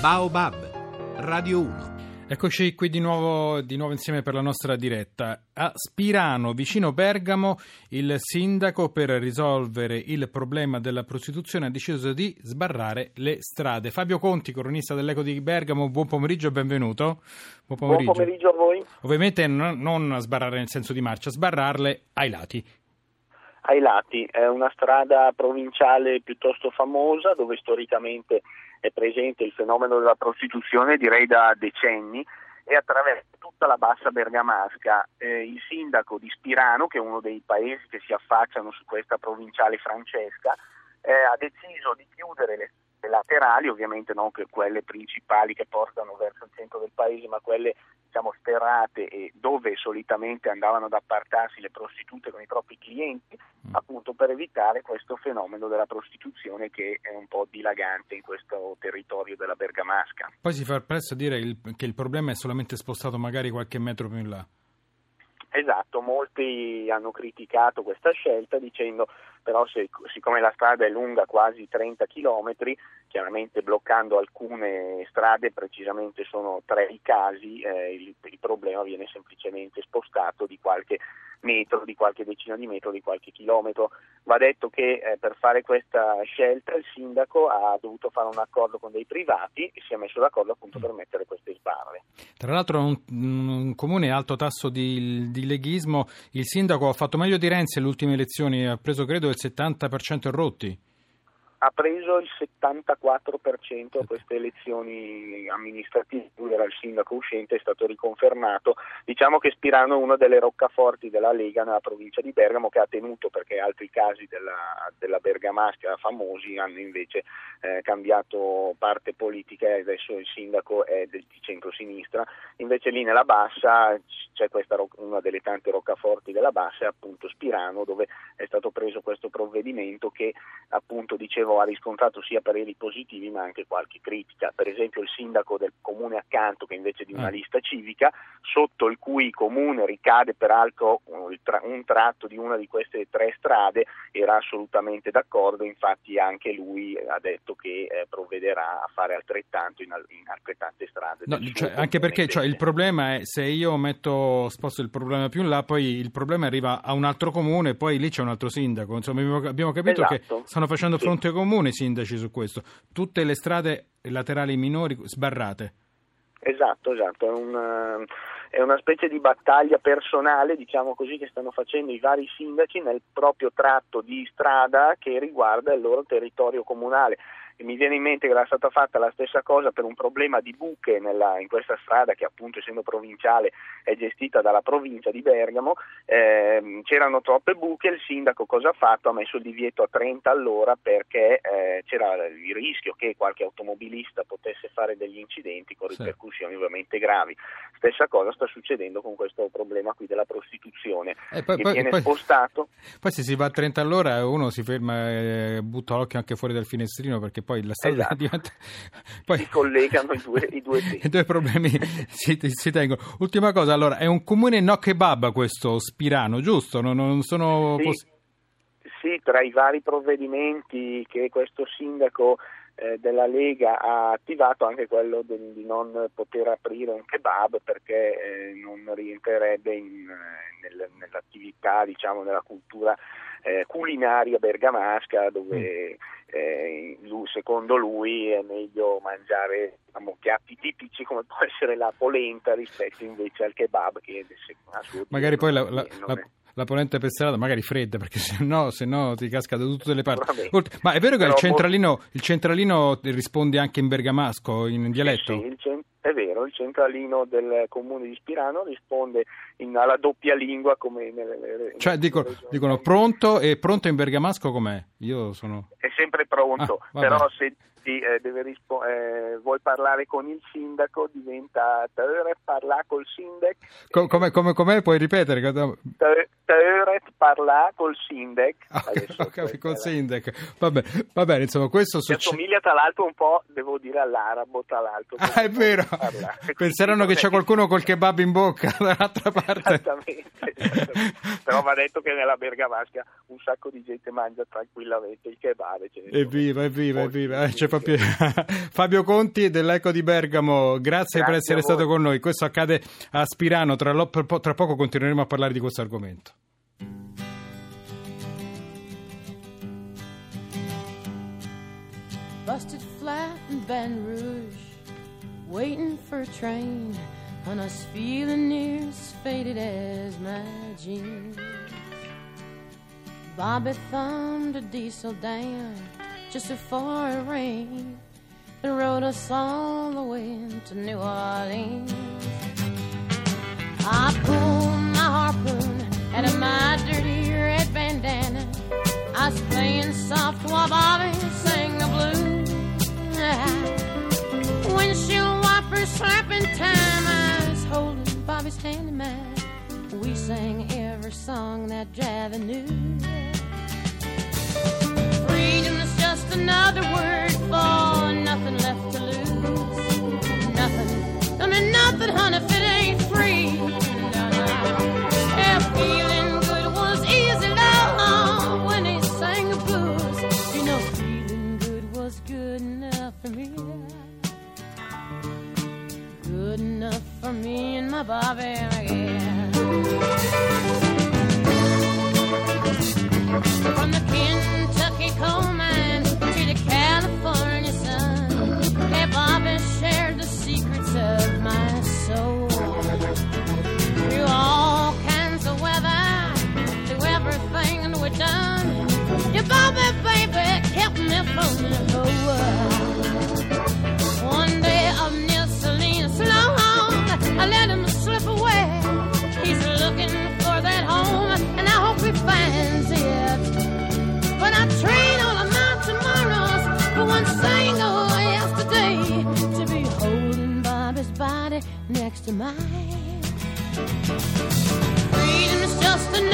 Baobab, Radio 1. Eccoci qui di nuovo, di nuovo, insieme per la nostra diretta. A Spirano, vicino Bergamo, il sindaco per risolvere il problema della prostituzione ha deciso di sbarrare le strade. Fabio Conti, cronista dell'Eco di Bergamo, buon pomeriggio e benvenuto. Buon pomeriggio. buon pomeriggio a voi. Ovviamente non, non sbarrare nel senso di marcia, sbarrarle ai lati ai lati. È una strada provinciale piuttosto famosa dove storicamente è presente il fenomeno della prostituzione direi da decenni e attraverso tutta la bassa bergamasca. Eh, il sindaco di Spirano, che è uno dei paesi che si affacciano su questa provinciale francesca, eh, ha deciso di chiudere le laterali, ovviamente non che quelle principali che portano verso il centro del paese, ma quelle diciamo sterrate e dove solitamente andavano ad appartarsi le prostitute con i propri clienti, mm. appunto per evitare questo fenomeno della prostituzione che è un po' dilagante in questo territorio della Bergamasca. Poi si fa presto a dire che il problema è solamente spostato magari qualche metro più in là. Esatto, molti hanno criticato questa scelta dicendo però se, siccome la strada è lunga quasi 30 km, chiaramente bloccando alcune strade, precisamente sono tre i casi, eh, il, il, problema viene semplicemente spostato di qualche metro, di qualche decina di metro, di qualche chilometro. Va detto che eh, per fare questa scelta il sindaco ha dovuto fare un accordo con dei privati e si è messo d'accordo appunto per mettere queste sbarre. Tra l'altro un, un comune alto tasso di, di leghismo, il sindaco ha fatto meglio di Renzi alle ultime elezioni, ha preso credo il 70% rotti ha preso il 74% a queste elezioni amministrative, lui era il sindaco uscente, è stato riconfermato. Diciamo che Spirano è una delle roccaforti della Lega nella provincia di Bergamo che ha tenuto perché altri casi della, della Bergamasca famosi hanno invece eh, cambiato parte politica e adesso il sindaco è del, di centro-sinistra. Invece lì nella Bassa c'è questa, una delle tante roccaforti della Bassa, è appunto Spirano dove è stato preso questo provvedimento che appunto diceva dicevo, ha riscontrato sia pareri positivi ma anche qualche critica. Per esempio il sindaco del comune accanto, che invece di una ah. lista civica, sotto il cui comune ricade peraltro un tratto di una di queste tre strade, era assolutamente d'accordo, infatti anche lui ha detto che eh, provvederà a fare altrettanto in, in altrettante strade. No, cioè, anche perché cioè, il problema è se io metto, sposto il problema più in là, poi il problema arriva a un altro comune, poi lì c'è un altro sindaco. Insomma, abbiamo capito esatto. che stanno facendo fronte sì comune sindaci su questo, tutte le strade laterali minori sbarrate. Esatto, esatto, è una, è una specie di battaglia personale, diciamo così, che stanno facendo i vari sindaci nel proprio tratto di strada che riguarda il loro territorio comunale e mi viene in mente che era stata fatta la stessa cosa per un problema di buche nella, in questa strada che appunto essendo provinciale è gestita dalla provincia di Bergamo, eh, c'erano troppe buche, il sindaco cosa ha fatto? Ha messo il divieto a 30 all'ora perché eh, c'era il rischio che qualche automobilista potesse fare degli incidenti con ripercussioni sì. ovviamente gravi. Stessa cosa sta succedendo con questo problema qui della prostituzione. Eh, poi, poi, viene poi, spostato. Poi se si va a 30 all'ora uno si ferma e butta l'occhio anche fuori dal finestrino perché poi la strada esatto. diventa... Poi... Si collegano i due, i due I due problemi si, si, tengono. Ultima cosa, allora, è un comune no kebab questo Spirano, giusto? Non, non sono... Sì. Poss- sì, tra i vari provvedimenti che questo sindaco eh, della Lega ha attivato anche quello di non poter aprire un kebab perché eh, non rientrerebbe in, eh, nel, nell'attività, diciamo, nella cultura eh, culinaria bergamasca dove mm. Eh, lui, secondo lui è meglio mangiare diciamo, piatti tipici come può essere la polenta rispetto invece al kebab che magari poi la, la, la, la polenta per strada, magari fredda, perché se no, se no ti casca da tutte le parti. Ma è vero che il centralino, il centralino, risponde anche in bergamasco, in dialetto? Sì, sì è vero, il centralino del comune di Spirano risponde in, alla doppia lingua come nelle, nelle Cioè dico, dicono pronto e pronto in bergamasco com'è? Io sono... È sempre pronto, ah, però se ti, eh, rispo- eh, vuoi parlare con il sindaco diventa parlare col sindaco. Com- come, come, com'è? Puoi ripetere? Teuret parla col Sindec. Ah, okay, col Sindec. Vabbè, va bene, insomma, questo succede. assomiglia tra l'altro un po', devo dire, all'arabo, tra l'altro. Ah, è vero. Penseranno che c'è qualcuno col kebab in bocca dall'altra parte. Esattamente, esattamente. Però va detto che nella Bergamasca un sacco di gente mangia tranquillamente il kebab. Evviva, evviva, evviva. Eh, c'è proprio... Fabio Conti dell'Eco di Bergamo, grazie, grazie per essere stato con noi. Questo accade a Spirano, tra, lo... tra poco continueremo a parlare di questo argomento. busted flat in Baton Rouge, waiting for a train, and I was feeling near as faded as my jeans. Bobby thumbed a diesel down just before it rained and rode us all the way to New Orleans. I pulled my harpoon out of my dirty red bandana. I was playing soft while Bobby sang the blues. Windshield wiper slapping time. I was holding Bobby's hand in mine. We sang every song that Javi knew. Good enough for me and my Bobby again. From the Kentucky coal mine to the California sun, hey, Bobby shared the secrets of my soul. just mind. Freedom is just a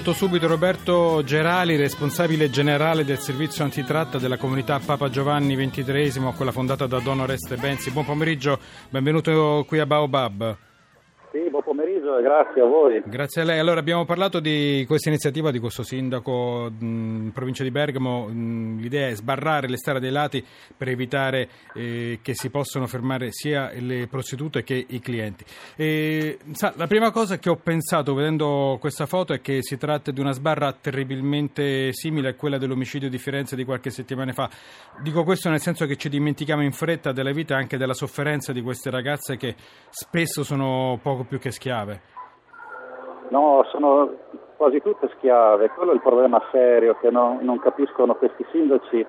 Saluto subito Roberto Gerali, responsabile generale del servizio antitratta della comunità Papa Giovanni XXIII, quella fondata da Don Oreste Benzi. Buon pomeriggio, benvenuto qui a Baobab. E grazie a voi. Grazie a lei. Allora abbiamo parlato di questa iniziativa di questo sindaco in provincia di Bergamo. Mh, l'idea è sbarrare le strade dei lati per evitare eh, che si possano fermare sia le prostitute che i clienti. E, sa, la prima cosa che ho pensato vedendo questa foto è che si tratta di una sbarra terribilmente simile a quella dell'omicidio di Firenze di qualche settimana fa. Dico questo nel senso che ci dimentichiamo in fretta della vita e anche della sofferenza di queste ragazze che spesso sono poco più che schiave. No, sono quasi tutte schiave, quello è il problema serio che non, non capiscono questi sindaci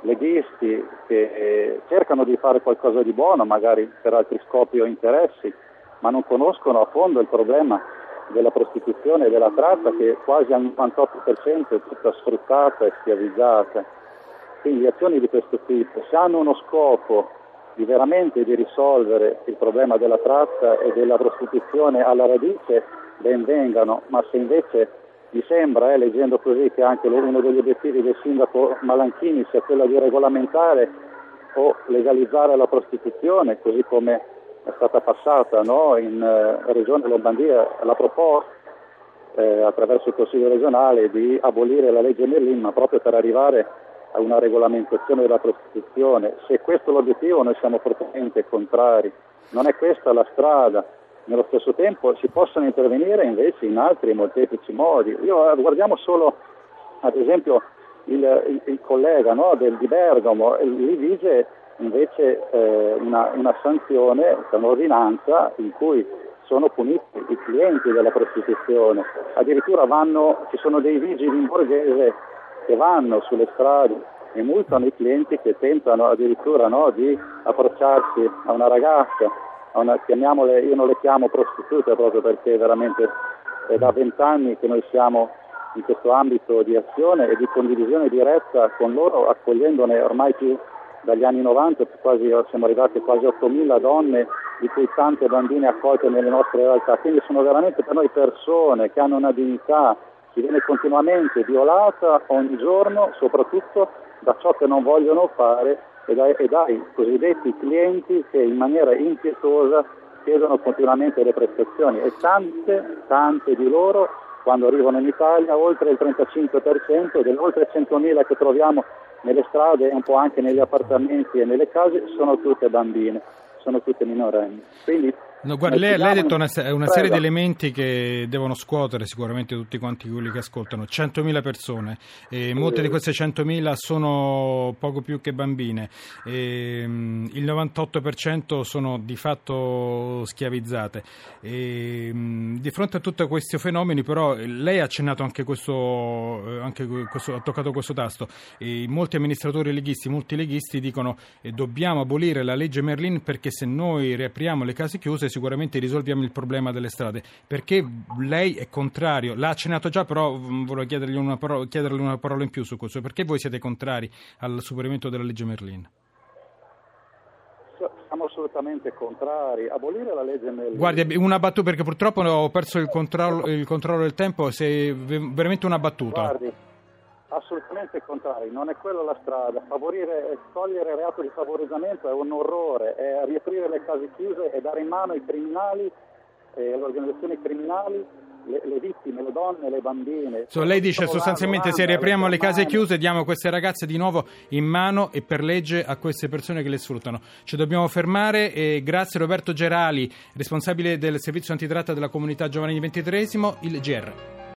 leghisti che cercano di fare qualcosa di buono, magari per altri scopi o interessi, ma non conoscono a fondo il problema della prostituzione e della tratta che quasi al 98% è tutta sfruttata e schiavizzata. Quindi azioni di questo tipo, se hanno uno scopo di veramente di risolvere il problema della tratta e della prostituzione alla radice, ben vengano, ma se invece mi sembra, eh, leggendo così, che anche uno degli obiettivi del sindaco Malanchini sia quello di regolamentare o legalizzare la prostituzione, così come è stata passata no, in eh, Regione Lombardia la proposta eh, attraverso il Consiglio regionale di abolire la legge Merlin, ma proprio per arrivare a una regolamentazione della prostituzione. Se questo è l'obiettivo noi siamo fortemente contrari, non è questa la strada. Nello stesso tempo si possono intervenire invece in altri molteplici modi. Io, eh, guardiamo solo ad esempio il, il, il collega no, del, di Bergamo, lì vige invece eh, una, una, sanzione, un'ordinanza in cui sono puniti i clienti della prostituzione, addirittura vanno, ci sono dei vigili in borghese che vanno sulle strade e multano i clienti che tentano addirittura no, di approcciarsi a una ragazza, a una, io non le chiamo prostitute proprio perché veramente è da vent'anni che noi siamo in questo ambito di azione e di condivisione diretta con loro, accogliendone ormai più dagli anni 90 quasi, siamo arrivati a quasi 8.000 donne, di cui tante bambine accolte nelle nostre realtà. Quindi sono veramente per noi persone che hanno una dignità, che viene continuamente violata ogni giorno, soprattutto da ciò che non vogliono fare e dai, e dai cosiddetti clienti che in maniera impietosa chiedono continuamente le prestazioni e tante, tante di loro quando arrivano in Italia, oltre il 35% delle oltre 100.000 che troviamo nelle strade e un po' anche negli appartamenti e nelle case sono tutte bambine, sono tutte minorenni. Quindi No, guarda, lei, lei, ha detto una, una serie di elementi che devono scuotere sicuramente tutti quanti quelli che ascoltano. 100.000 persone, e molte di queste 100.000 sono poco più che bambine, e, um, il 98% sono di fatto schiavizzate. E, um, di fronte a tutti questi fenomeni, però, lei ha accennato anche questo, eh, anche questo ha toccato questo tasto. E molti amministratori leghisti, molti leghisti dicono che eh, dobbiamo abolire la legge Merlin perché se noi riapriamo le case chiuse sicuramente risolviamo il problema delle strade. Perché lei è contrario? L'ha accennato già, però mm, vorrei chiedergli una parola, chiederle una parola in più su questo. Perché voi siete contrari al superamento della legge Merlin? Siamo assolutamente contrari. Abolire la legge Merlin. Guardi, una battuta perché purtroppo ho perso il controllo, il controllo del tempo. Se veramente una battuta. Guardi, assolutamente contrari, non è quella la strada. Favorire e togliere il reato di favoreggiamento è un orrore, è riaprire le case chiuse e dare in mano ai criminali e alle organizzazioni criminali le, le, vittime, le donne, le bambine. So, lei dice sostanzialmente se riapriamo le case chiuse diamo queste ragazze di nuovo in mano e per legge a queste persone che le sfruttano. Ci dobbiamo fermare e grazie Roberto Gerali, responsabile del servizio antitratta della comunità Giovanni XXIII, il GR.